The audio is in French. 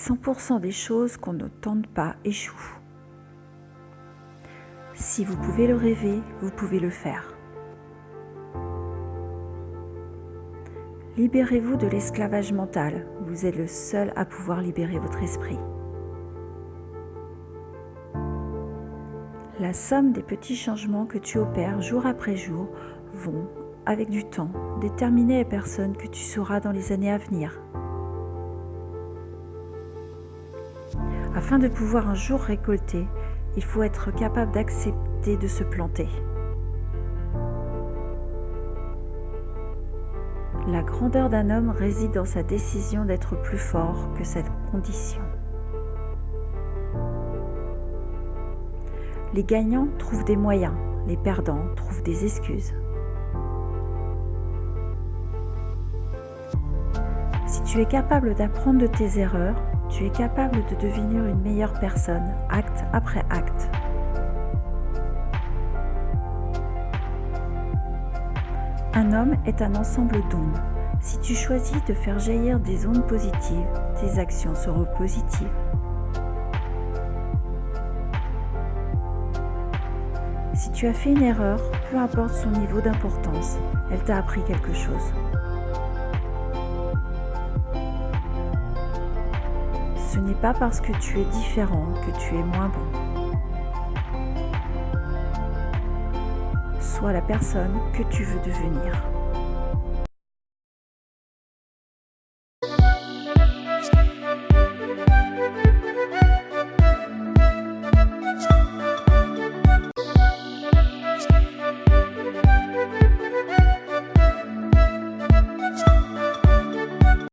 100% des choses qu'on ne tente pas échouent. Si vous pouvez le rêver, vous pouvez le faire. Libérez-vous de l'esclavage mental. Vous êtes le seul à pouvoir libérer votre esprit. La somme des petits changements que tu opères jour après jour vont, avec du temps, déterminer les personnes que tu seras dans les années à venir. Afin de pouvoir un jour récolter, il faut être capable d'accepter de se planter. La grandeur d'un homme réside dans sa décision d'être plus fort que cette condition. Les gagnants trouvent des moyens, les perdants trouvent des excuses. Si tu es capable d'apprendre de tes erreurs, tu es capable de devenir une meilleure personne, acte après acte. Un homme est un ensemble d'ondes. Si tu choisis de faire jaillir des ondes positives, tes actions seront positives. Si tu as fait une erreur, peu importe son niveau d'importance, elle t'a appris quelque chose. Ce n'est pas parce que tu es différent que tu es moins bon. Sois la personne que tu veux devenir.